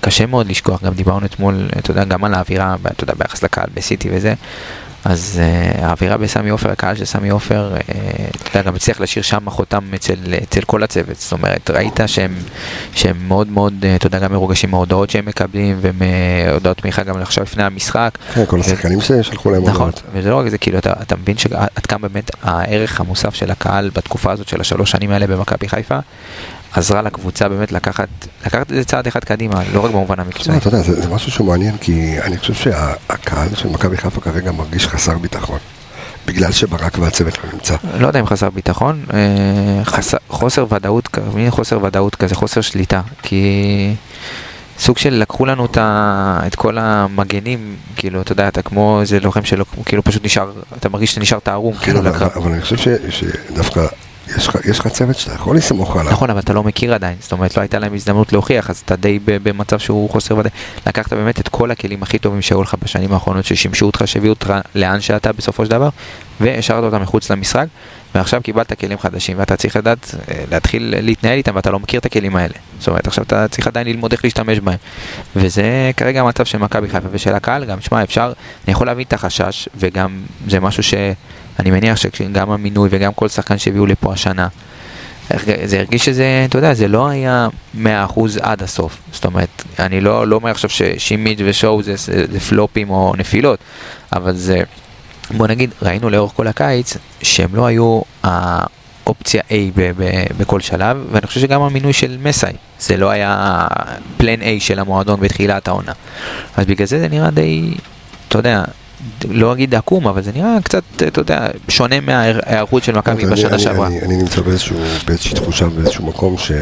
קשה מאוד לשכוח, גם דיברנו אתמול, אתה יודע, גם על האווירה, אתה יודע, ביחס לקהל בסיטי וזה, אז אה, האווירה בסמי עופר, הקהל של סמי עופר, אה, אתה גם הצליח להשאיר שם חותם אצל, אצל כל הצוות, זאת אומרת, ראית שהם, שהם מאוד מאוד, אה, אתה יודע, גם מרוגשים מההודעות שהם מקבלים, ומהודעות תמיכה גם עכשיו לפני המשחק, כן, כל השחקנים ששלחו להם נכון, הודעות. וזה לא רק זה, כאילו, אתה, אתה מבין שעד כמה באמת הערך המוסף של הקהל בתקופה הזאת של השלוש שנים האלה במכבי חיפה, עזרה לקבוצה באמת לקחת, לקחת את זה צעד אחד קדימה, לא רק במובן המקצועי. אתה יודע, זה, זה משהו שהוא מעניין, כי אני חושב שהקהל של מכבי חיפה כרגע מרגיש חסר ביטחון. בגלל שברק והצוות לא נמצא. לא יודע אם חסר ביטחון, אה, חסר, חוסר ודאות, מין חוסר ודאות כזה, חוסר שליטה, כי סוג של לקחו לנו את, ה, את כל המגנים, כאילו, אתה יודע, אתה כמו איזה לוחם שלא, כאילו פשוט נשאר, אתה מרגיש שאתה נשארת ערום, כן, כאילו, אבל, לקרב. אבל אני חושב ש, שדווקא יש לך, צוות שאתה יכול לסמוך עליו. נכון, אבל אתה לא מכיר עדיין, זאת אומרת, לא הייתה להם הזדמנות להוכיח, אז אתה די במצב שהוא חוסר ודאי. לקחת באמת את כל הכלים הכי טובים שהיו לך בשנים האחרונות, ששימשו אותך, שהביאו אותך לאן שאתה בסופו של דבר, והשארת אותם מחוץ למשחק, ועכשיו קיבלת כלים חדשים, ואתה צריך לדעת, אה, להתחיל להתנהל איתם, ואתה לא מכיר את הכלים האלה. זאת אומרת, עכשיו אתה צריך עדיין ללמוד איך להשתמש בהם. וזה כרגע המצב של מכבי חיפה ושל הקהל, גם, שמע, אפשר, אני יכול להבין את החשש, וגם זה משהו שאני מניח שגם המינוי וגם כל שחקן שהביאו לפה השנה, זה הרגיש שזה, אתה יודע, זה לא היה 100% עד הסוף. זאת אומרת, אני לא, לא אומר עכשיו ששימיץ' ושואו זה, זה פלופים או נפילות, אבל זה, בוא נגיד, ראינו לאורך כל הקיץ שהם לא היו האופציה A ב, ב, בכל שלב, ואני חושב שגם המינוי של מסאי, זה לא היה פלן A של המועדון בתחילת העונה. אז בגלל זה זה נראה די, אתה יודע, לא אגיד עקום, אבל זה נראה קצת, אתה יודע, שונה מההיערכות של מכבי בשנה שעברה. אני, אני נמצא באיזשהו, באיזושהי תחושה, באיזשהו מקום ש,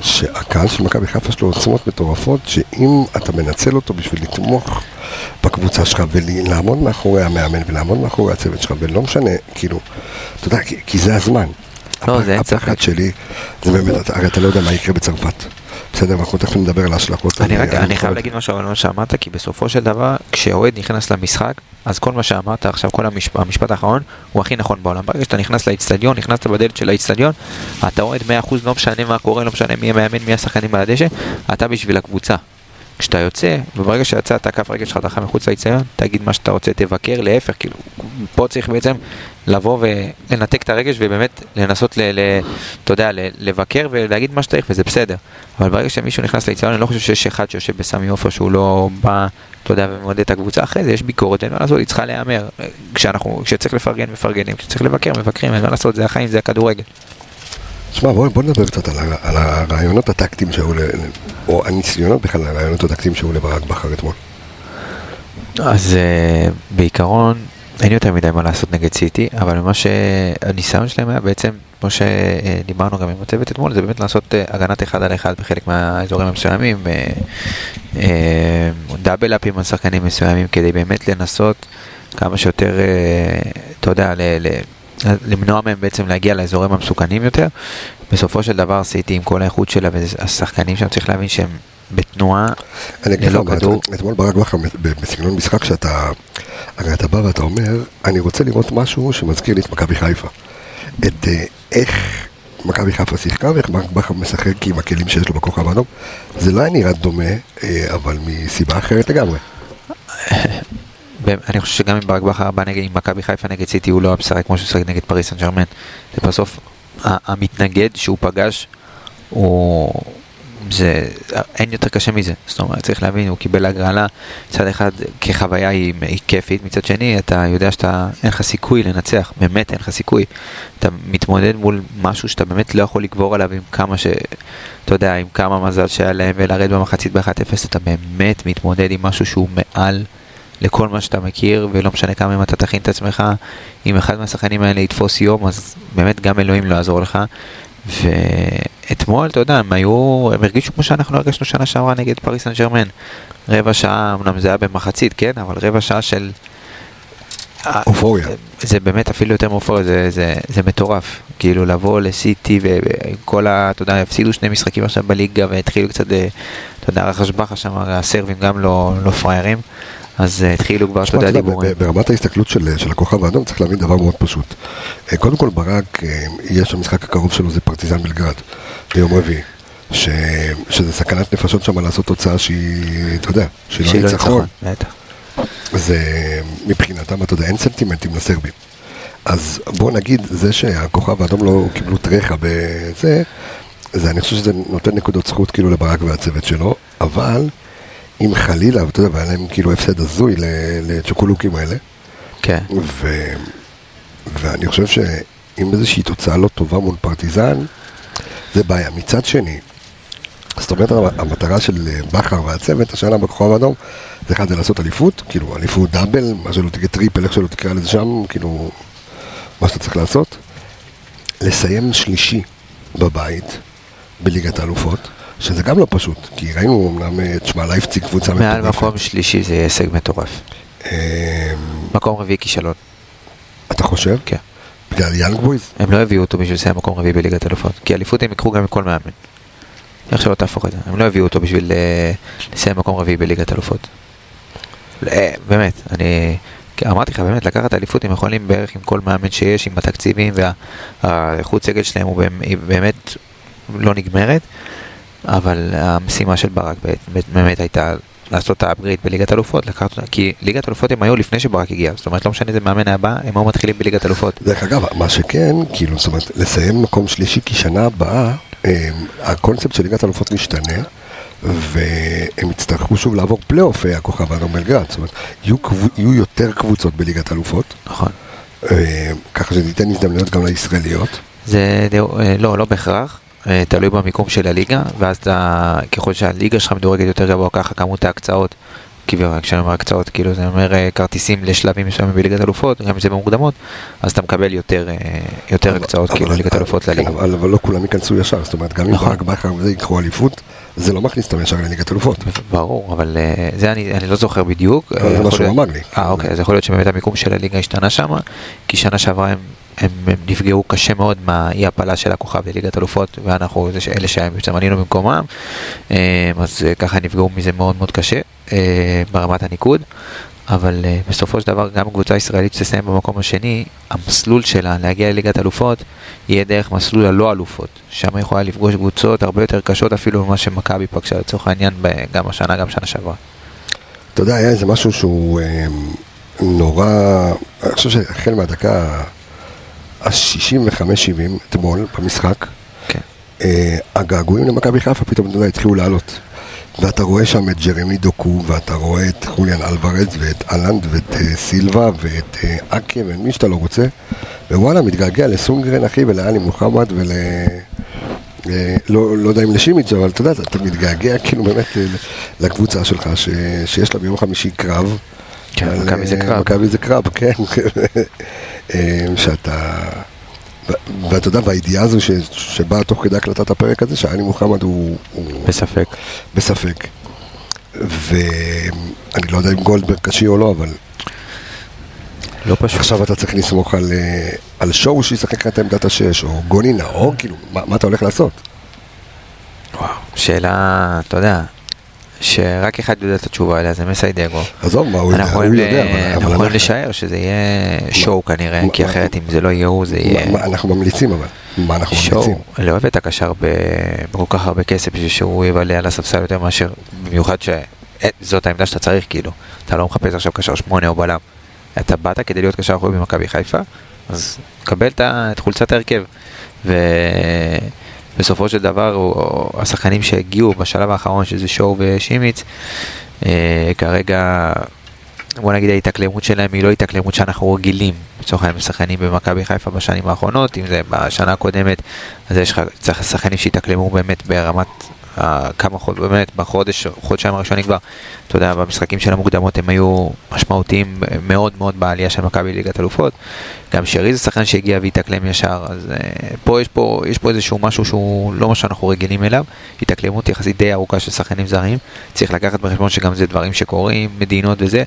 שהקהל של מכבי חיפה יש לו עוצמות מטורפות, שאם אתה מנצל אותו בשביל לתמוך בקבוצה שלך ולעמוד מאחורי המאמן ולעמוד מאחורי הצוות שלך, ולא משנה, כאילו, אתה יודע, כי, כי זה הזמן. לא, הפ- זה אין הפחד ספק. שלי, זה באמת, הרי אתה לא יודע מה יקרה בצרפת. בסדר, אנחנו תכף נדבר על ההשלכות. אני רק, אני מכבד. חייב להגיד משהו על מה שאמרת, כי בסופו של דבר, כשאוהד נכנס למשחק, אז כל מה שאמרת עכשיו, כל המשפט, המשפט האחרון, הוא הכי נכון בעולם. ברגע שאתה נכנס לאיצטדיון, נכנסת בדלת של האיצטדיון, אתה אוהד 100%, לא משנה מה קורה, לא משנה מי המאמן, מי השחקנים על הדשא, אתה בשביל הקבוצה. כשאתה יוצא, וברגע שיצאת, כף רגל שלך דחה מחוץ לאיצטדיון, תגיד מה שאתה רוצה, תבקר, להפך, כאילו, פה צריך בעצם לבוא ולנתק את הרגש ובאמת לנסות, ל, ל, אתה יודע, ל, לבקר ולהגיד מה שצריך, וזה בסדר. אבל ברגע שמישהו נכנס לאיצטדיון, אני לא חושב שיש אחד שיושב בסמי עופר שהוא לא בא, אתה יודע, ומעודד את הקבוצה. אחרי זה יש ביקורת, אין מה לעשות, היא צריכה להיאמר. כשצריך לפרגן, מפרגנים, כשצריך לבקר, מבקרים, אין מה לעשות, זה החיים, זה הכדורגל. תשמע, בוא, בוא נדבר קצת על, על הרעיונות הטקטיים שהיו, או הניסיונות בכלל, הרעיונות הטקטיים שהיו לברק בכר אתמול. אז uh, בעיקרון אין יותר מדי מה לעשות נגד סיטי, אבל מה שהניסיון שלהם היה בעצם, כמו שדיברנו גם עם הצוות אתמול, זה באמת לעשות uh, הגנת אחד על אחד בחלק מהאזורים המסוימים, uh, uh, דאבל אפים על שחקנים מסוימים, כדי באמת לנסות כמה שיותר, uh, אתה יודע, ל- ל- למנוע מהם בעצם להגיע לאזורים המסוכנים יותר. בסופו של דבר סיטי עם כל האיכות שלה והשחקנים שם צריך להבין שהם בתנועה ללא כדור. את- אתמול ברק בכר בסגנון משחק שאתה, הרי אתה בא ואתה אומר, אני רוצה לראות משהו שמזכיר לי את מכבי חיפה. את אה, איך מכבי חיפה שיחקה ואיך ברק בכר משחק עם הכלים שיש לו בכוכב האדום. זה לא היה נראה דומה, אה, אבל מסיבה אחרת לגמרי. [laughs] אני חושב שגם אם ברק בכר בא נגד מכבי חיפה נגד סיטי הוא לא היה כמו שהוא משחק נגד פריס סן ג'רמן. זה בסוף ה- המתנגד שהוא פגש הוא זה אין יותר קשה מזה. זאת אומרת צריך להבין הוא קיבל הגרלה. מצד אחד כחוויה היא, היא כיפית. מצד שני אתה יודע שאתה אין לך סיכוי לנצח. באמת אין לך סיכוי. אתה מתמודד מול משהו שאתה באמת לא יכול לגבור עליו עם כמה ש... אתה יודע עם כמה מזל שהיה להם ולרדת במחצית ב-1-0 אתה באמת מתמודד עם משהו שהוא מעל לכל מה שאתה מכיר, ולא משנה כמה אם אתה תכין את עצמך, אם אחד מהשחקנים האלה יתפוס יום, אז באמת גם אלוהים לא יעזור לך. ואתמול, אתה יודע, הם היו, הם הרגישו כמו שאנחנו הרגשנו שנה שעברה נגד פריס סן ג'רמן. רבע שעה, אמנם זה היה במחצית, כן, אבל רבע שעה של... אופוריה. זה באמת אפילו יותר מאופוריה, זה, זה, זה מטורף. כאילו לבוא לסיטי ועם כל ה... אתה יודע, הפסידו שני משחקים עכשיו בליגה והתחילו קצת, אה, אתה יודע, רכש בכר שם, הסרבים גם לא, לא פראיירים. אז אה, התחילו כבר, אתה יודע, דיבורים. ברמת ההסתכלות של, של הכוכב האדום צריך להבין דבר מאוד פשוט. אה, קודם כל ברק, יש המשחק הקרוב שלו זה פרטיזן בלגרד, ביום רביעי. ש... שזה סכנת נפשות שם לעשות תוצאה שהיא, אתה יודע, שהיא לא שלא ניצחון. בטח. זה מבחינתם, אתה יודע, אין סנטימנטים לסרבים. אז בוא נגיד, זה שהכוכב האדום לא קיבלו טרחה בזה, זה, אני חושב שזה נותן נקודות זכות כאילו לברק והצוות שלו, אבל אם חלילה, אתה יודע, והיה להם כאילו הפסד הזוי לצ'וקולוקים האלה, כן. ו... ואני חושב שאם איזושהי תוצאה לא טובה מול פרטיזן, זה בעיה. מצד שני, זאת אומרת, המטרה של בכר והצוות השנה בכוכב האדום, זה אחד זה לעשות אליפות, כאילו אליפות דאבל, מה שלא תקרא טריפל, איך שלא תקרא לזה שם, כאילו, מה שאתה צריך לעשות. לסיים שלישי בבית, בליגת האלופות, שזה גם לא פשוט, כי ראינו אמנם, אה, תשמע, לייפציג קבוצה מעל מקום שלישי זה הישג מטורף. אה, מקום רביעי כישלון. אתה חושב? כן. בגלל יאנג בויז? הם לא הביאו אותו בשביל לסיים מקום רביעי בליגת אלופות. כי אליפות הם יקחו גם מכל מאמן. איך שלא תהפוך את זה. הם לא הביאו אותו בשביל אה, לסיים מקום רביעי בליגת אלופות. אה, באמת, אני... אמרתי לך, באמת, לקחת אליפות הם יכולים בערך עם כל מאמן שיש, עם התקציבים והאיכות סגל שלהם היא באמת לא נגמרת, אבל המשימה של ברק באמת, הייתה לעשות את האפגריד בליגת אלופות, לקחת כי ליגת אלופות הם היו לפני שברק הגיע, זאת אומרת לא משנה איזה מאמן הבא, הם היו מתחילים בליגת אלופות. דרך אגב, מה שכן, כאילו, זאת אומרת, לסיים מקום שלישי, כי שנה הבאה, אה, הקונספט של ליגת האלופות משתנה, והם יצטרכו שוב לעבור פלייאוף אה, הכוכב האדום בלגרד, זאת אומרת, יהיו, יהיו יותר קבוצות בליגת האלופות, נכון. אה, ככה שזה ייתן הזדמנויות גם לישראליות. זה אה, לא, לא בהכרח, אה, תלוי במיקום של הליגה, ואז אתה, ככל שהליגה שלך מדורגת יותר גבוה, ככה כמות ההקצאות, כביכול, כשאני אומר הקצאות, כאילו זה אומר אה, כרטיסים לשלבים מסוימים בליגת אלופות, גם אם זה במוקדמות, אז אתה מקבל יותר, אה, יותר הקצאות, אבל- כאילו, ליגת אלופות לליגה. אבל, אבל לא כולם ייכנסו ישר, זאת אומרת, גם אם נכון. ברק בכר וזה ייקחו אליפות, זה לא מכניס אותם ישר לליגת אלופות. ברור, אבל אה, זה אני, אני לא זוכר בדיוק. זה מה שהוא אמר לי. אה, אוקיי, אז יכול להיות שבאמת המיקום של הליגה השתנה שם, כי שנה שעברה הם, הם, הם נפגעו קשה מאוד מהאי הפלה של הכוכב לליגת אלופות, ואנחנו אלה עלינו במקומם, אה, אז אה, ככה נפגעו מזה מאוד מאוד קשה אה, ברמת הניקוד. אבל uh, בסופו של דבר גם קבוצה ישראלית שתסיים במקום השני, המסלול שלה להגיע לליגת אלופות יהיה דרך מסלול הלא אלופות. שם היא יכולה לפגוש קבוצות הרבה יותר קשות אפילו ממה שמכבי פגשה לצורך העניין גם השנה, גם שנה שעברה. אתה יודע, היה איזה משהו שהוא אה, נורא, אני חושב שהחל מהדקה ה-65-70 אתמול במשחק, כן. אה, הגעגועים למכבי חיפה פתאום, התחילו לעלות. ואתה רואה שם את ג'רמי דוקו, ואתה רואה את חוליאן אלוורז, ואת אהלנד, ואת אה, סילבה, ואת אה, אקה, ומי שאתה לא רוצה. ווואלה, מתגעגע לסונגרן, אחי, ולעלי מוחמד, ול... לא, לא יודע אם לשימיץ', אבל אתה יודע, אתה, מתגעגע כאילו באמת לקבוצה שלך, ש, שיש לה ביום חמישי קרב. כן, מכבי זה אה, קרב. מכבי זה קרב, כן. [laughs] אה, שאתה... ואתה יודע, והידיעה הזו ש, שבאה תוך כדי הקלטת הפרק הזה, שאלי מוחמד הוא, הוא בספק. בספק. ואני לא יודע אם גולדברג קשי או לא, אבל לא פשוט. עכשיו אתה צריך לסמוך על, אה, על שואו שישחק את עמדת השש, או גוני נאור, כאילו, מה, מה אתה הולך לעשות? וואו, שאלה, אתה יודע, שרק אחד יודע את התשובה עליה, זה מסיידגו. עזוב, מה הוא יודע, אנחנו הוא יודע, אנחנו יכולים לשער שזה יהיה שואו כנראה, כי אחרת אם זה לא יהיה הוא, זה יהיה אנחנו ממליצים אבל, מה אנחנו ממליצים? לא אוהב את הקשר בכל כך הרבה כסף בשביל שהוא יבלה על הספסל יותר מאשר, במיוחד שזאת העמדה שאתה צריך, כאילו. אתה לא מחפש עכשיו קשר שמונה או בלם. אתה באת כדי להיות קשר אחורי במכבי חיפה, אז קבל את חולצת ההרכב. ובסופו של דבר, הוא- השחקנים שהגיעו בשלב האחרון, שזה שואו ושימיץ, אה, כרגע, בוא נגיד ההתאקלמות שלהם היא לא התאקלמות שאנחנו רגילים, לצורך העניין שחקנים במכבי חיפה בשנים האחרונות, אם זה בשנה הקודמת, אז יש לך, שחקנים שהתאקלמו באמת ברמת כמה חודשים, באמת בחודש, חודשיים הראשונים כבר, אתה יודע, במשחקים של המוקדמות הם היו משמעותיים מאוד מאוד בעלייה של מכבי ליגת אלופות. גם שרי זה שחקן שהגיע והתאקלם ישר, אז uh, פה יש פה, יש פה איזשהו משהו שהוא לא מה שאנחנו רגילים אליו, התאקלמות יחסית די ארוכה של שחקנים זרים, צריך לקחת בחשבון שגם זה דברים שקורים, מדינות וזה,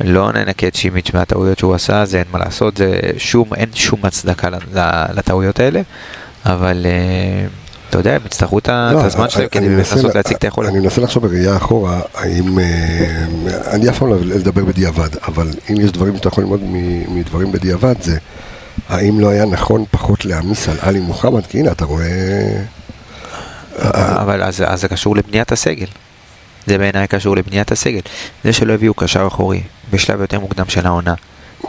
לא ננקה את שימיץ' מהטעויות שהוא עשה, זה אין מה לעשות, זה שום, אין שום הצדקה לטעויות האלה, אבל uh, אתה יודע, הם יצטרכו את לא, הזמן שלהם כדי לנסות לה- להציג את היכולת. אני מנסה לחשוב בראייה אחורה, האם... אה, אני אף פעם לא לדבר בדיעבד, אבל אם יש דברים שאתה יכול ללמוד מדברים בדיעבד, זה האם לא היה נכון פחות להעמיס על עלי מוחמד? כי הנה, אתה רואה... אה, אבל אז זה קשור לבניית הסגל. זה בעיניי קשור לבניית הסגל. זה שלא הביאו קשר אחורי בשלב יותר מוקדם של העונה,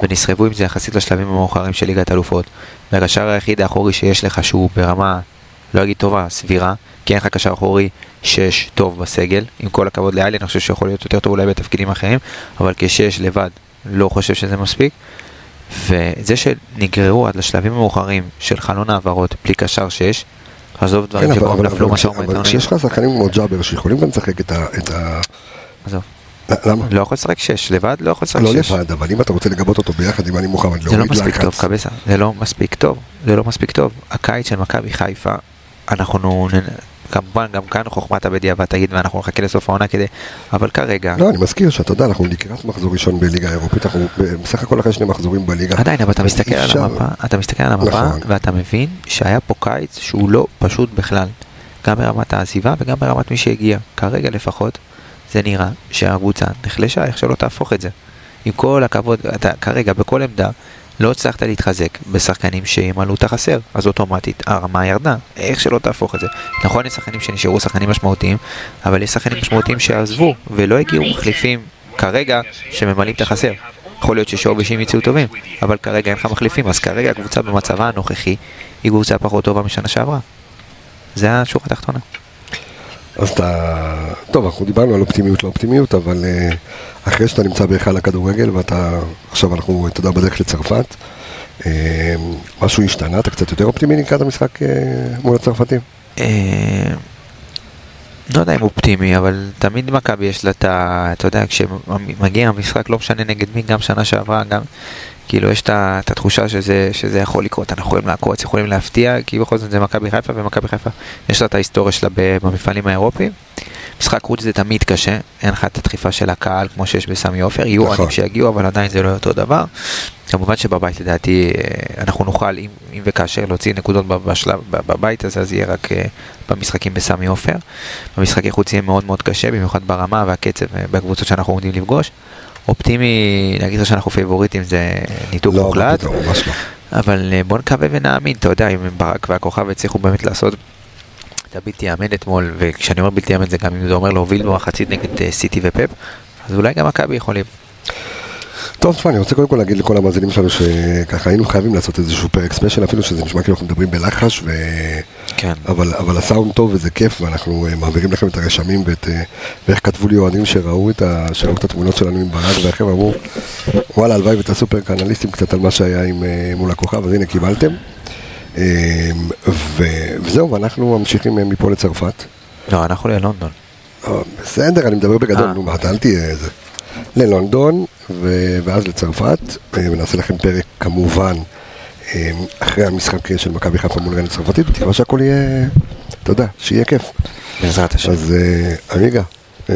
ונסחבו עם זה יחסית לשלבים המאוחרים של ליגת אלופות, והקשר היחיד האחורי שיש לך שהוא ברמה, לא אגיד טובה, סבירה, כי אין לך קשר אחורי שש טוב בסגל, עם כל הכבוד לאלי, אני חושב שיכול להיות יותר טוב אולי בתפקידים אחרים, אבל כשש לבד, לא חושב שזה מספיק. וזה שנגררו עד לשלבים המאוחרים של חלון העברות בלי קשר שש, עזוב דברים כן, שכבר אבל- נפלו אבל משא כש- אבל ומתן. כשיש לך שחקנים כמו ג'אבר שיכולים גם לשחק את ה... את ה- עזוב. למה? לא יכול לשחק שש, לבד לא יכול לשחק לא שש. לבד, אבל אם אתה רוצה לגבות אותו ביחד עם עלי מוחמד, זה לא להוריד מספיק טוב, לחץ. קבסה, זה לא מספיק טוב, זה לא מספיק טוב. הקיץ של מכבי חיפה, אנחנו כמובן גם כאן חוכמת הבדיעבד תגיד ואנחנו נחכה לסוף העונה כדי, אבל כרגע, לא, אני מזכיר שאתה יודע, אנחנו לקראת מחזור ראשון בליגה האירופית, אנחנו בסך הכל אחרי שני מחזורים בליגה. עדיין, אבל אתה מסתכל על המפה, אתה מסתכל על המפה, נכון. ואתה מבין שהיה פה קיץ שהוא לא פשוט בכלל. גם ברמת העזיבה וגם ברמת מי שהגיע. כרגע לפחות, זה נראה שהקבוצה נחלשה, איך שלא תהפוך את זה. עם כל הכבוד, אתה כרגע בכל עמדה לא הצלחת להתחזק בשחקנים שימלאו את החסר, אז אוטומטית הרמה ירדה, איך שלא תהפוך את זה. נכון, יש שחקנים שנשארו שחקנים משמעותיים, אבל יש שחקנים משמעותיים שעזבו ולא הגיעו מחליפים כרגע שממלאים את החסר. יכול להיות ששואו ושים יצאו טובים, אבל כרגע אין לך מחליפים, אז כרגע הקבוצה במצבה הנוכחי היא קבוצה פחות טובה משנה שעברה. זה השורה התחתונה. אז אתה... טוב, אנחנו דיברנו על אופטימיות לא אופטימיות, אבל אה, אחרי שאתה נמצא בהיכל הכדורגל ואתה... עכשיו אנחנו, אתה יודע, בדרך לצרפת, אה, משהו השתנה, אתה קצת יותר אופטימי לקראת המשחק אה, מול הצרפתים? לא יודע אם אופטימי, אבל תמיד מכבי יש לה את ה... אתה יודע, כשמגיע המשחק, לא משנה נגד מי, גם שנה שעברה, גם... כאילו יש את התחושה שזה, שזה יכול לקרות, אנחנו יכולים לעקוץ, יכולים להפתיע, כי בכל זאת זה מכבי חיפה, ומכבי חיפה יש לה את ההיסטוריה שלה במפעלים האירופיים. משחק חוץ זה תמיד קשה, אין לך את הדחיפה של הקהל כמו שיש בסמי עופר, יהיו נכון. עונים שיגיעו, אבל עדיין זה לא אותו דבר. כמובן שבבית לדעתי אה, אנחנו נוכל, אם, אם וכאשר להוציא נקודות בשלב, בבית הזה, אז יהיה רק אה, במשחקים בסמי עופר. במשחקי חוץ יהיה מאוד מאוד קשה, במיוחד ברמה והקצב אה, בקבוצות שאנחנו עומדים לפגוש. אופטימי, להגיד שאנחנו פייבוריטים זה ניתוק לא, מוחלט, פתאום, ממש לא. אבל אה, בוא נקווה ונאמין, אתה יודע, אם ברק והכוכב הצליחו באמת לעשות את הבלתי יאמן אתמול, וכשאני אומר בלתי יאמן זה גם אם זה אומר להוביל במחצית נגד אה, סיטי ופפ, אז אולי גם מכבי יכולים. טוב, תשמע, אני רוצה קודם כל להגיד לכל המאזינים שלנו שככה היינו חייבים לעשות איזשהו פרק special, אפילו שזה נשמע כאילו אנחנו מדברים בלחש, ו... כן. אבל, אבל הסאונד טוב וזה כיף, ואנחנו אה, מעבירים לכם את הרשמים ואת, אה, ואיך כתבו לי אוהדים שראו את, ה, שראו את התמונות שלנו עם ברק, ואיך הם אמרו, וואלה, הלוואי ותעשו פרק אנליסטים קצת על מה שהיה עם, אה, מול הכוכב, אז הנה קיבלתם. אה, ו- וזהו, ואנחנו ממשיכים מפה לצרפת. לא, אנחנו ללונדון. בסדר, אני מדבר בגדול. נו מה, אתה אל תהיה איזה. ללונדון, ו- ואז לצרפת, אה, ונעשה לכם פרק כמובן אה, אחרי המשחק של מכבי חיפה מול רן הצרפתית, בתקווה שהכל יהיה, אתה יודע, שיהיה כיף. בעזרת השם. אז אה, עמיגה, אה,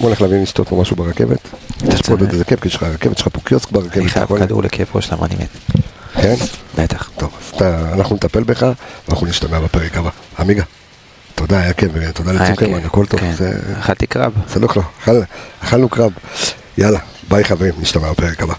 בוא נלך להביא לשתות פה משהו ברכבת. עוד צודק. איזה כיף, כי יש לך רכבת, יש לך פה קיוסק ברכבת. אני חייב? כדור לכאב ראש, למה אני מת? כן? בטח. טוב, אז אנחנו נטפל בך, ואנחנו נשתמע בפרק הבא. עמיגה, תודה, היה כיף, ותודה היה לצוקרמן. הכל טוב. כן. אכלתי קרב. סלוח לו, אכל- אכלנו קרב. יאללה, ביי חברים, נשתמע בפרק הבא.